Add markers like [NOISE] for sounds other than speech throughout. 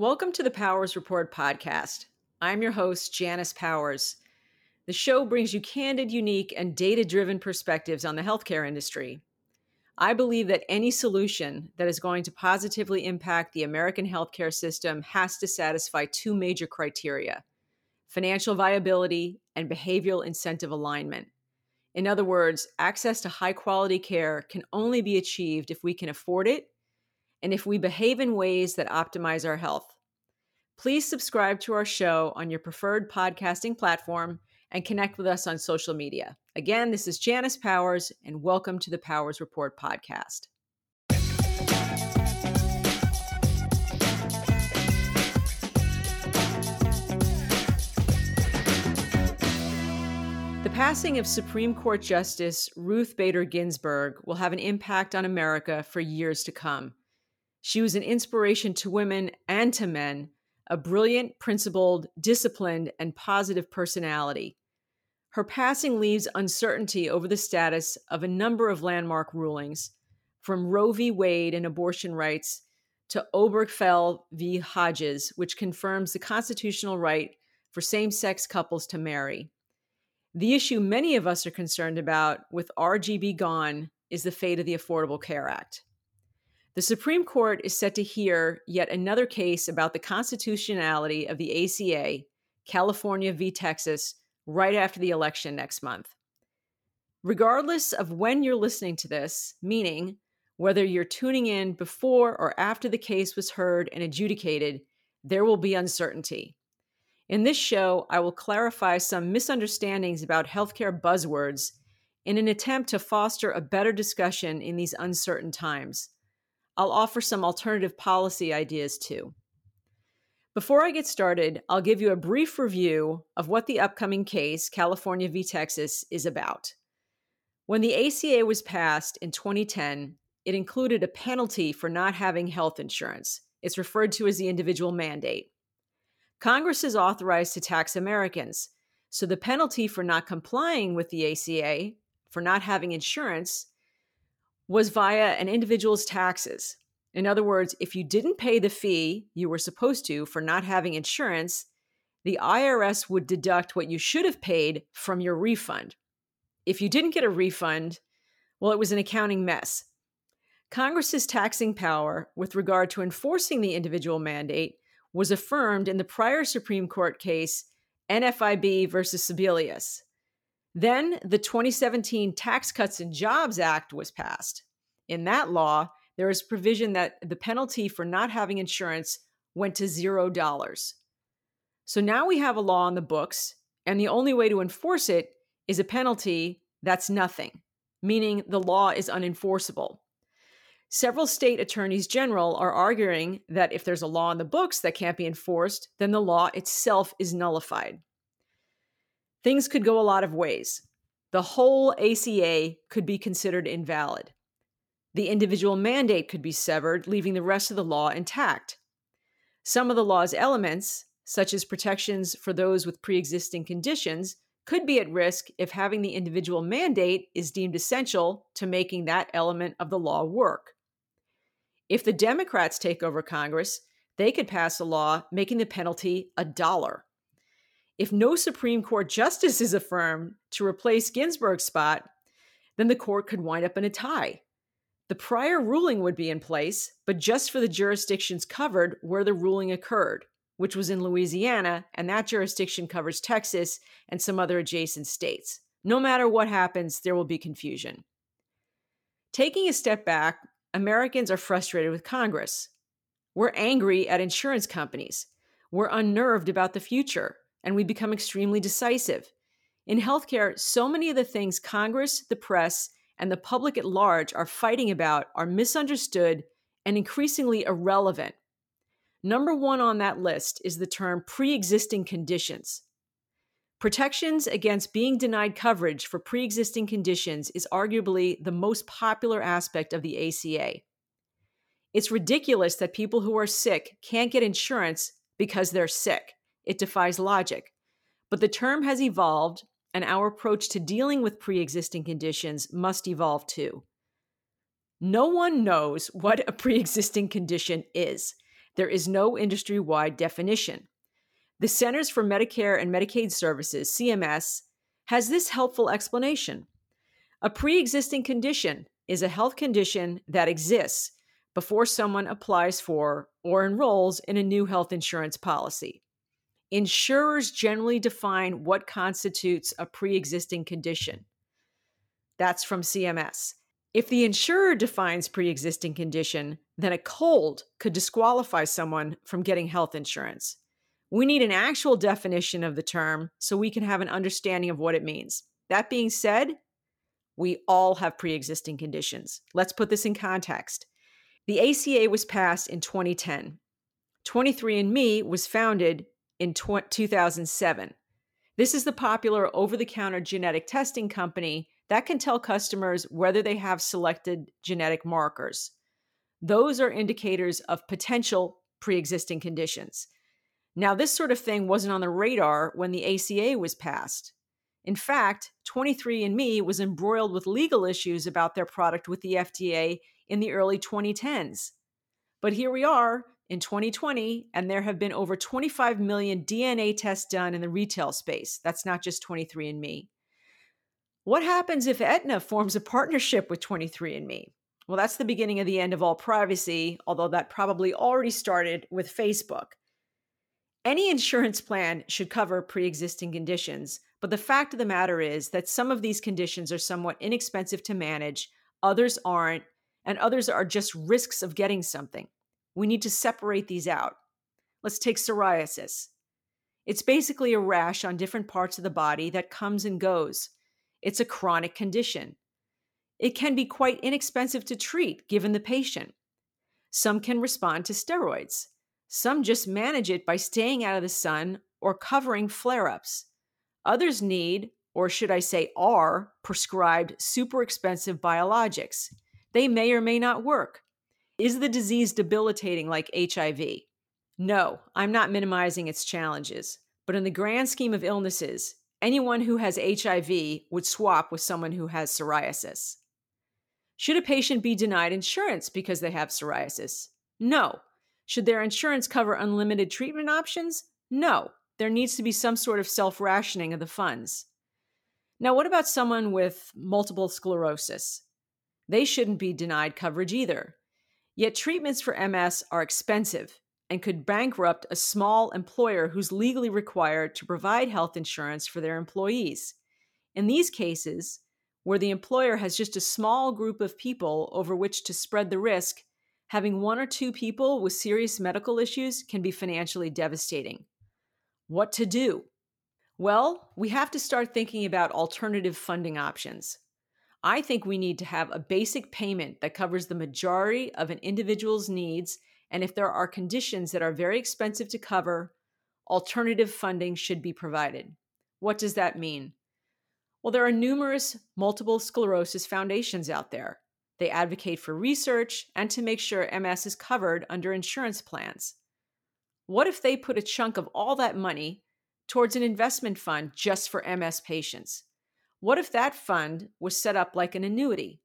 Welcome to the Powers Report podcast. I'm your host, Janice Powers. The show brings you candid, unique, and data driven perspectives on the healthcare industry. I believe that any solution that is going to positively impact the American healthcare system has to satisfy two major criteria financial viability and behavioral incentive alignment. In other words, access to high quality care can only be achieved if we can afford it and if we behave in ways that optimize our health. Please subscribe to our show on your preferred podcasting platform and connect with us on social media. Again, this is Janice Powers, and welcome to the Powers Report podcast. The passing of Supreme Court Justice Ruth Bader Ginsburg will have an impact on America for years to come. She was an inspiration to women and to men, a brilliant, principled, disciplined, and positive personality. Her passing leaves uncertainty over the status of a number of landmark rulings, from Roe v. Wade and abortion rights to Obergefell v. Hodges, which confirms the constitutional right for same sex couples to marry. The issue many of us are concerned about with RBG gone is the fate of the Affordable Care Act. The Supreme Court is set to hear yet another case about the constitutionality of the ACA, California v. Texas, right after the election next month. Regardless of when you're listening to this, meaning whether you're tuning in before or after the case was heard and adjudicated, there will be uncertainty. In this show, I will clarify some misunderstandings about healthcare buzzwords in an attempt to foster a better discussion in these uncertain times. I'll offer some alternative policy ideas too. Before I get started, I'll give you a brief review of what the upcoming case, California v. Texas, is about. When the ACA was passed in 2010, it included a penalty for not having health insurance. It's referred to as the individual mandate. Congress is authorized to tax Americans, so the penalty for not complying with the ACA, for not having insurance, was via an individual's taxes. In other words, if you didn't pay the fee you were supposed to for not having insurance, the IRS would deduct what you should have paid from your refund. If you didn't get a refund, well, it was an accounting mess. Congress's taxing power with regard to enforcing the individual mandate was affirmed in the prior Supreme Court case, NFIB versus Sebelius. Then the 2017 Tax Cuts and Jobs Act was passed. In that law, there is provision that the penalty for not having insurance went to zero dollars. So now we have a law on the books, and the only way to enforce it is a penalty that's nothing, meaning the law is unenforceable. Several state attorneys general are arguing that if there's a law in the books that can't be enforced, then the law itself is nullified. Things could go a lot of ways. The whole ACA could be considered invalid. The individual mandate could be severed, leaving the rest of the law intact. Some of the law's elements, such as protections for those with pre existing conditions, could be at risk if having the individual mandate is deemed essential to making that element of the law work. If the Democrats take over Congress, they could pass a law making the penalty a dollar. If no Supreme Court justice is affirmed to replace Ginsburg's spot, then the court could wind up in a tie. The prior ruling would be in place, but just for the jurisdictions covered where the ruling occurred, which was in Louisiana, and that jurisdiction covers Texas and some other adjacent states. No matter what happens, there will be confusion. Taking a step back, Americans are frustrated with Congress. We're angry at insurance companies. We're unnerved about the future and we become extremely decisive. In healthcare, so many of the things Congress, the press, and the public at large are fighting about are misunderstood and increasingly irrelevant. Number one on that list is the term pre existing conditions. Protections against being denied coverage for pre existing conditions is arguably the most popular aspect of the ACA. It's ridiculous that people who are sick can't get insurance because they're sick. It defies logic. But the term has evolved, and our approach to dealing with pre existing conditions must evolve too. No one knows what a pre existing condition is. There is no industry wide definition. The Centers for Medicare and Medicaid Services, CMS, has this helpful explanation. A pre existing condition is a health condition that exists before someone applies for or enrolls in a new health insurance policy. Insurers generally define what constitutes a pre existing condition. That's from CMS. If the insurer defines pre existing condition, then a cold could disqualify someone from getting health insurance. We need an actual definition of the term so we can have an understanding of what it means. That being said, we all have pre existing conditions. Let's put this in context. The ACA was passed in 2010. 23andMe was founded in 2007. This is the popular over the counter genetic testing company that can tell customers whether they have selected genetic markers. Those are indicators of potential pre existing conditions. Now, this sort of thing wasn't on the radar when the ACA was passed. In fact, 23andMe was embroiled with legal issues about their product with the FDA in the early 2010s. But here we are in 2020, and there have been over 25 million DNA tests done in the retail space. That's not just 23andMe. What happens if Aetna forms a partnership with 23andMe? Well, that's the beginning of the end of all privacy, although that probably already started with Facebook. Any insurance plan should cover pre existing conditions, but the fact of the matter is that some of these conditions are somewhat inexpensive to manage, others aren't, and others are just risks of getting something. We need to separate these out. Let's take psoriasis. It's basically a rash on different parts of the body that comes and goes. It's a chronic condition. It can be quite inexpensive to treat given the patient. Some can respond to steroids. Some just manage it by staying out of the sun or covering flare ups. Others need, or should I say, are, prescribed super expensive biologics. They may or may not work. Is the disease debilitating like HIV? No, I'm not minimizing its challenges. But in the grand scheme of illnesses, anyone who has HIV would swap with someone who has psoriasis. Should a patient be denied insurance because they have psoriasis? No. Should their insurance cover unlimited treatment options? No. There needs to be some sort of self rationing of the funds. Now, what about someone with multiple sclerosis? They shouldn't be denied coverage either. Yet treatments for MS are expensive and could bankrupt a small employer who's legally required to provide health insurance for their employees. In these cases, where the employer has just a small group of people over which to spread the risk, having one or two people with serious medical issues can be financially devastating. What to do? Well, we have to start thinking about alternative funding options. I think we need to have a basic payment that covers the majority of an individual's needs and if there are conditions that are very expensive to cover, alternative funding should be provided. What does that mean? Well, there are numerous multiple sclerosis foundations out there. They advocate for research and to make sure MS is covered under insurance plans. What if they put a chunk of all that money towards an investment fund just for MS patients? What if that fund was set up like an annuity,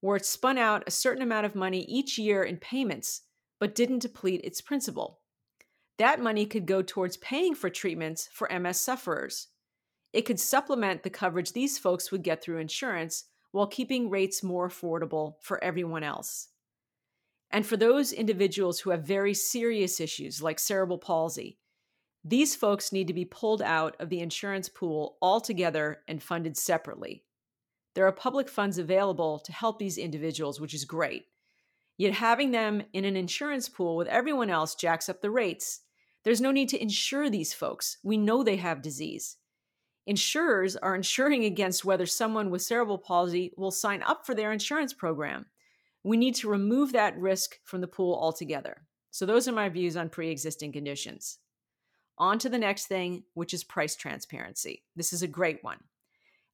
where it spun out a certain amount of money each year in payments but didn't deplete its principal. That money could go towards paying for treatments for MS sufferers. It could supplement the coverage these folks would get through insurance while keeping rates more affordable for everyone else. And for those individuals who have very serious issues like cerebral palsy, these folks need to be pulled out of the insurance pool altogether and funded separately. There are public funds available to help these individuals, which is great. Yet having them in an insurance pool with everyone else jacks up the rates. There's no need to insure these folks. We know they have disease. Insurers are insuring [LAUGHS] against whether someone with cerebral palsy will sign up for their insurance program. We need to remove that risk from the pool altogether. So, those are my views on pre existing conditions. On to the next thing, which is price transparency. This is a great one.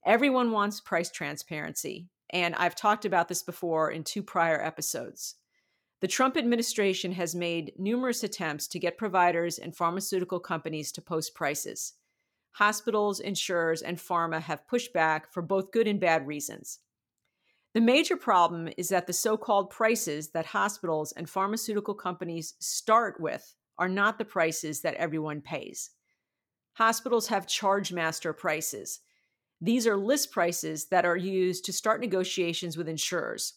Everyone wants price transparency, and I've talked about this before in two prior episodes. The Trump administration has made numerous attempts to get providers and pharmaceutical companies to post prices. Hospitals, insurers, and pharma have pushed back for both good and bad reasons. The major problem is that the so called prices that hospitals and pharmaceutical companies start with are not the prices that everyone pays. Hospitals have charge master prices. These are list prices that are used to start negotiations with insurers.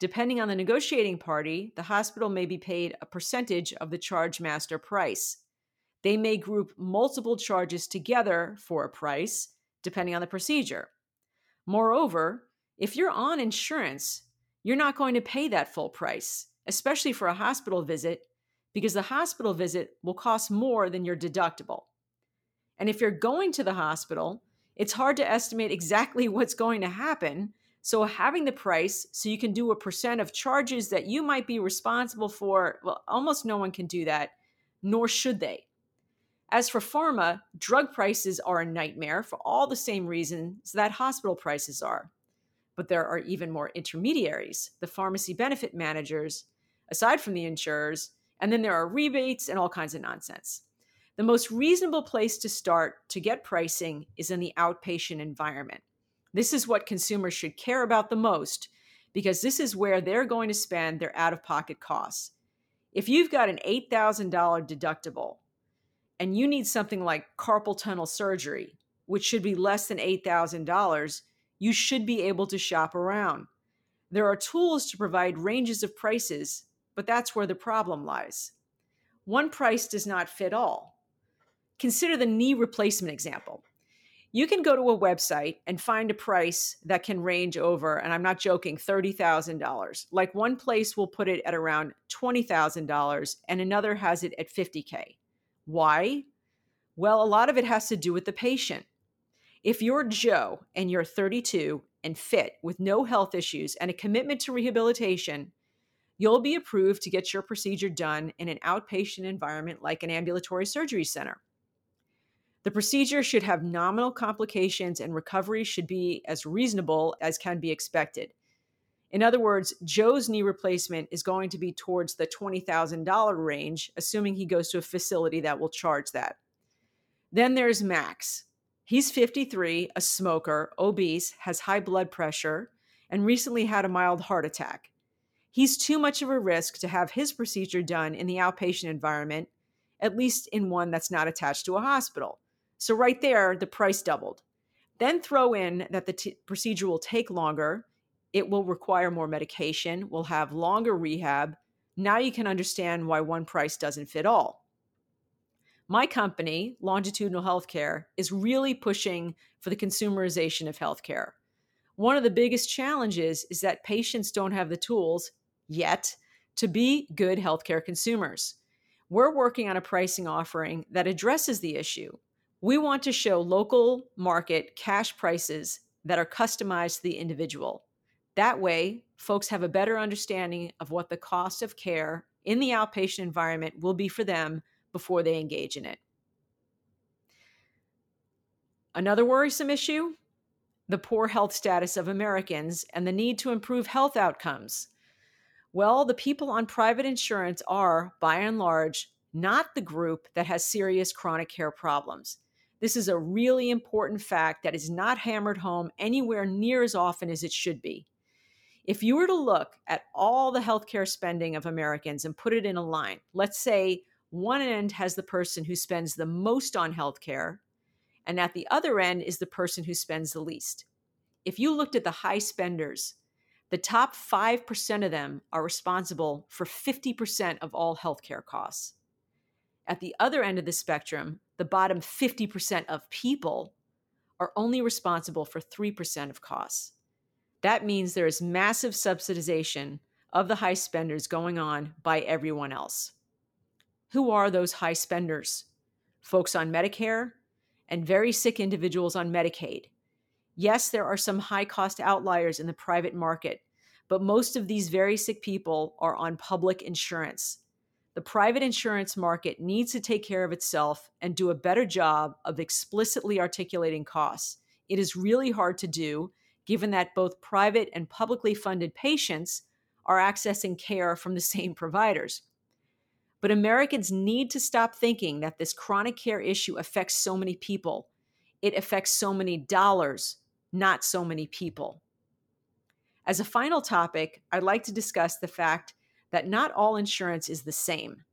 Depending on the negotiating party, the hospital may be paid a percentage of the charge master price. They may group multiple charges together for a price, depending on the procedure. Moreover, if you're on insurance, you're not going to pay that full price, especially for a hospital visit, because the hospital visit will cost more than your deductible. And if you're going to the hospital, it's hard to estimate exactly [LAUGHS] what's going to happen. So, having the price so you can do a percent of charges that you might be responsible for, well, almost no one can do that, nor should they. As for pharma, drug prices are a nightmare for all the same reasons that hospital prices are. But there are even more intermediaries, the pharmacy benefit managers, aside from the insurers, and then there are rebates and all kinds of nonsense. The most reasonable place to start to get pricing is in the outpatient environment. This is what consumers should care about the most because this is where they're going to spend their out of pocket costs. If you've got an $8,000 deductible and you need something like carpal tunnel surgery, which should be less than $8,000, you should be able to shop around. There are tools to provide ranges of prices, but that's where the problem lies. One price does not fit all. Consider the knee replacement example. You can go to a website and find a price that can range over, and I'm not joking, $30,000. Like one place will put it at around $20,000 and another has it at 50K. Why? Well, a lot of it has to do with the patient. If you're Joe and you're 32 and fit with no health issues and a commitment to rehabilitation, you'll be approved to get your procedure done in an outpatient environment like an ambulatory surgery center. The procedure should have nominal complications and recovery should be as reasonable as can be expected. In other words, Joe's knee replacement is going to be towards the $20,000 range, assuming he goes to a facility that will charge that. Then there's Max. He's 53, a smoker, obese, has high blood pressure, and recently had a mild heart attack. He's too much of a risk to have his procedure done in the outpatient environment, at least in one that's not attached to a hospital. So, right there, the price doubled. Then throw in that the t- procedure will take longer, it will require more medication, will have longer rehab. Now you can understand why one price doesn't fit all. My company, Longitudinal Healthcare, is really pushing for the consumerization of healthcare. One of the biggest challenges is that patients don't have the tools yet to be good healthcare consumers. We're working on a pricing offering that addresses the issue we want to show local market cash prices that are customized to the individual. That way, folks have a better understanding of what the cost of care in the outpatient environment will be for them before they engage in it. Another worrisome issue the poor health status of Americans and the need to improve health outcomes. Well, the people on private insurance are, by and large, not the group that has serious chronic care problems. This is a really important fact that is not hammered home anywhere near as often as it should be. If you were to look at all the healthcare spending of Americans and put it in a line, let's say one end has the person who spends the most on healthcare, and at the other end is the person who spends the least. If you looked at the high spenders, the top 5% of them are responsible for 50% of all healthcare costs. At the other end of the spectrum, the bottom 50% of people are only responsible for 3% of costs. That means there is massive subsidization of the high spenders going on by everyone else. Who are those high spenders? Folks on Medicare and very sick individuals on Medicaid. Yes, there are some high cost outliers in the private market, but most of these very sick people are on public insurance the private insurance market needs to take care of itself and do a better job of explicitly articulating costs. It is really hard to do, given that both private and publicly funded patients are accessing care from the [LAUGHS] same providers. But Americans need to stop thinking that this chronic care issue affects so many people. It affects so many dollars, not so many people. As a final topic, I'd like to discuss the fact that not all insurance is the same.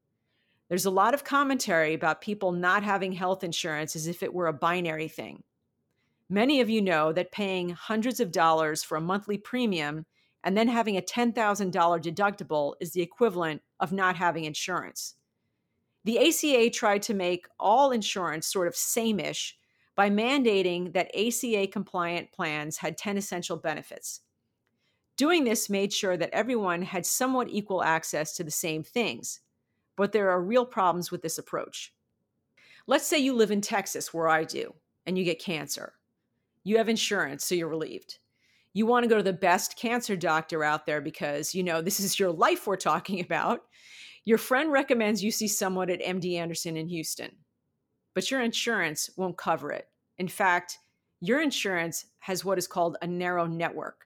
There's a lot of commentary about people not having health insurance as if it were a binary thing. Many of you know that paying hundreds of dollars for a monthly premium and then having a $10,000 deductible is the equivalent of not having insurance. The ACA tried to make all insurance sort of same-ish by mandating that ACA compliant plans had 10 essential benefits. Doing this made sure that everyone had somewhat equal access to the same things, but there are real problems with this approach. Let's say you live in Texas, where I do, and you get cancer. You have insurance, so you're relieved. You want to go to the best cancer doctor out there because, you know, this is your life we're talking about. Your friend recommends you see someone at MD Anderson in Houston, but your insurance won't cover it. In fact, your insurance has what is called a narrow network.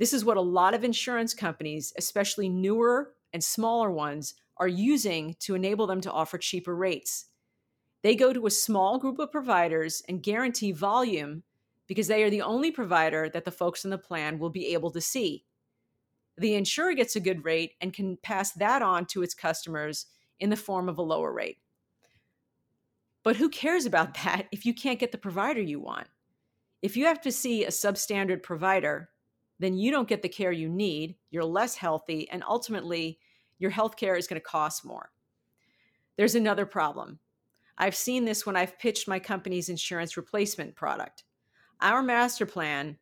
This is what a lot of insurance companies, especially newer and smaller ones, are using to enable them to offer cheaper rates. They go to a small group of providers and guarantee volume because they are the only provider that the folks in the plan will be able to see. The insurer gets a good rate and can pass that on to its customers in the form of a lower rate. But who cares about [LAUGHS] that if you can't get the provider you want? If you have to see a substandard provider, then you don't get the care you need, you're less healthy, and ultimately, your health care is going to cost more. There's another problem. I've seen this when I've pitched my company's insurance replacement product our master plan,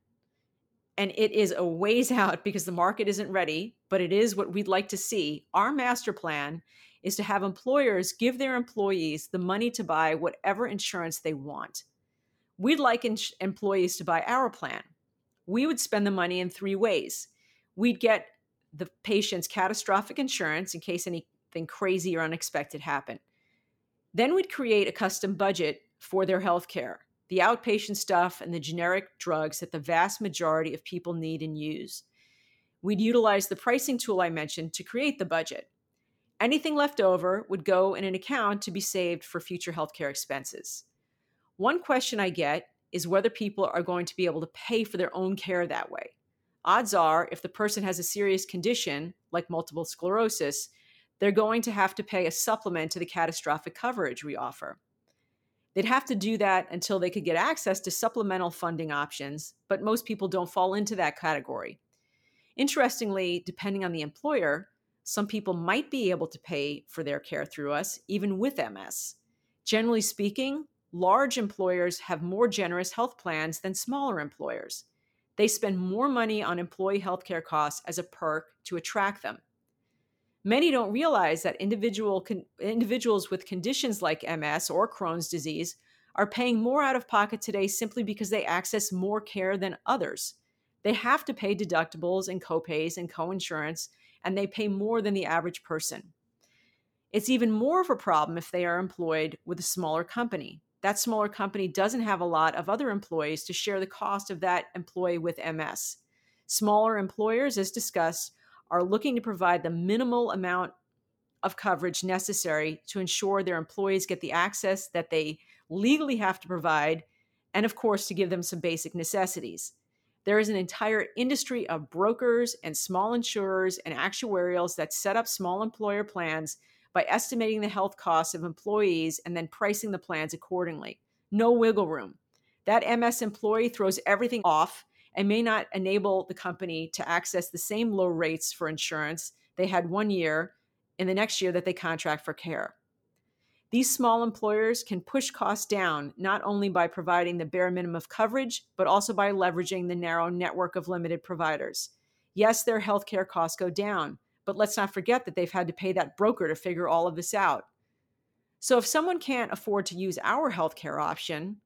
and it is a ways [LAUGHS] out because the market isn't ready, but it is what we'd like to see. Our master plan is to have employers give their employees the money to buy whatever insurance they want. We'd like ins- employees to buy our plan. We would spend the money in three ways. We'd get the patient's catastrophic insurance in case anything crazy or unexpected happened. Then we'd create a custom budget for their health care the outpatient stuff, and the generic drugs that the vast majority of people need and use. We'd utilize the pricing tool I mentioned to create the budget. Anything left over would go in an account to be saved for future healthcare expenses. One question I get is whether people are going to be able to pay for their own care that way. Odds are, if the person has a serious condition like multiple sclerosis, they're going to have to pay a supplement to the catastrophic coverage we offer. They'd have to do that until they could get access to supplemental funding options, but most people don't fall into that category. Interestingly, depending on the employer, some people might be able to pay for their care through us, even with MS. Generally speaking, large employers have more generous health plans than smaller employers. They spend more money on employee healthcare costs as a perk to attract them. Many don't realize that individual con- individuals with conditions like MS or Crohn's disease are paying more out of pocket today simply because they access more care than others. They have to pay deductibles and copays and coinsurance, and they pay more than the average person. It's even more of a problem if they are employed with a smaller company. That smaller company doesn't have a lot of other employees to share the cost of that employee with MS. Smaller employers, as discussed, are looking to provide the minimal amount of coverage necessary to ensure their employees get the access that they legally have to provide, and of course, to give them some basic necessities. There is an entire industry of brokers and small insurers and actuarials that set up small employer plans by estimating the health costs of employees and then pricing the plans accordingly. No wiggle room. That MS employee throws everything off and may not enable the company to access the same low rates for insurance they had one year in the next year that they contract for care. These small employers can push costs down not only by providing the bare minimum of coverage, but also by leveraging the narrow network of limited providers. Yes, their healthcare costs go down, but let's not forget that they've had to pay that broker to figure all of this out. So if someone can't afford to use our healthcare option,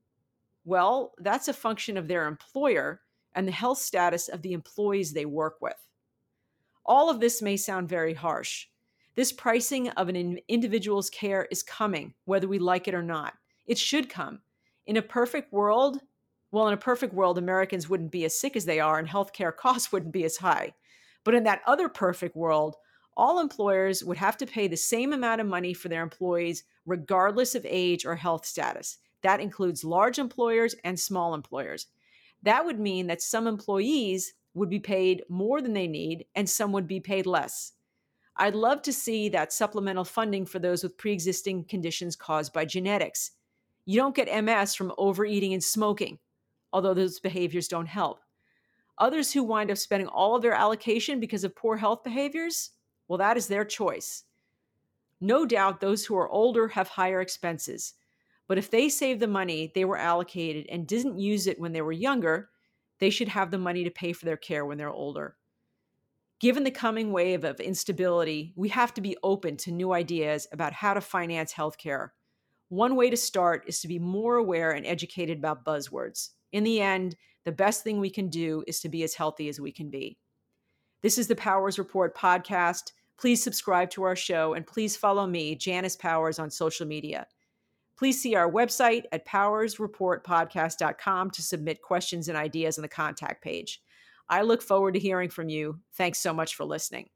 well, that's a function of their employer and the health status of the employees they work with. All of this may sound very harsh. This pricing of an individual's care is coming, whether we like it or not. It should come. In a perfect world, well, in a perfect world, Americans wouldn't be as sick as they are and healthcare [LAUGHS] costs wouldn't be as high. But in that other perfect world, all employers would have to pay the same amount of money for their employees, regardless of age or health status. That includes large employers and small employers. That would mean that some employees would be paid more than they need, and some would be paid less. I'd love to see that supplemental funding for those with pre existing conditions caused by genetics. You don't get MS from overeating and smoking, although those behaviors don't help. Others who wind up spending all of their allocation because of poor health behaviors, well, that is their choice. No doubt those who are older have higher expenses, but if they save the money they were allocated and didn't use it when they were younger, they should have the money to pay for their care when they're older. Given the coming wave of instability, we have to be open to new ideas about how to finance healthcare. One way to start is to be more aware and educated about buzzwords. In the end, the best thing we can do is to be as healthy as we can be. This is the Powers Report podcast. Please subscribe to our show and please follow me, Janice Powers, on social media. Please see our website at powersreportpodcast.com to submit questions and ideas on the contact page. I look forward to hearing from you. Thanks so much for listening.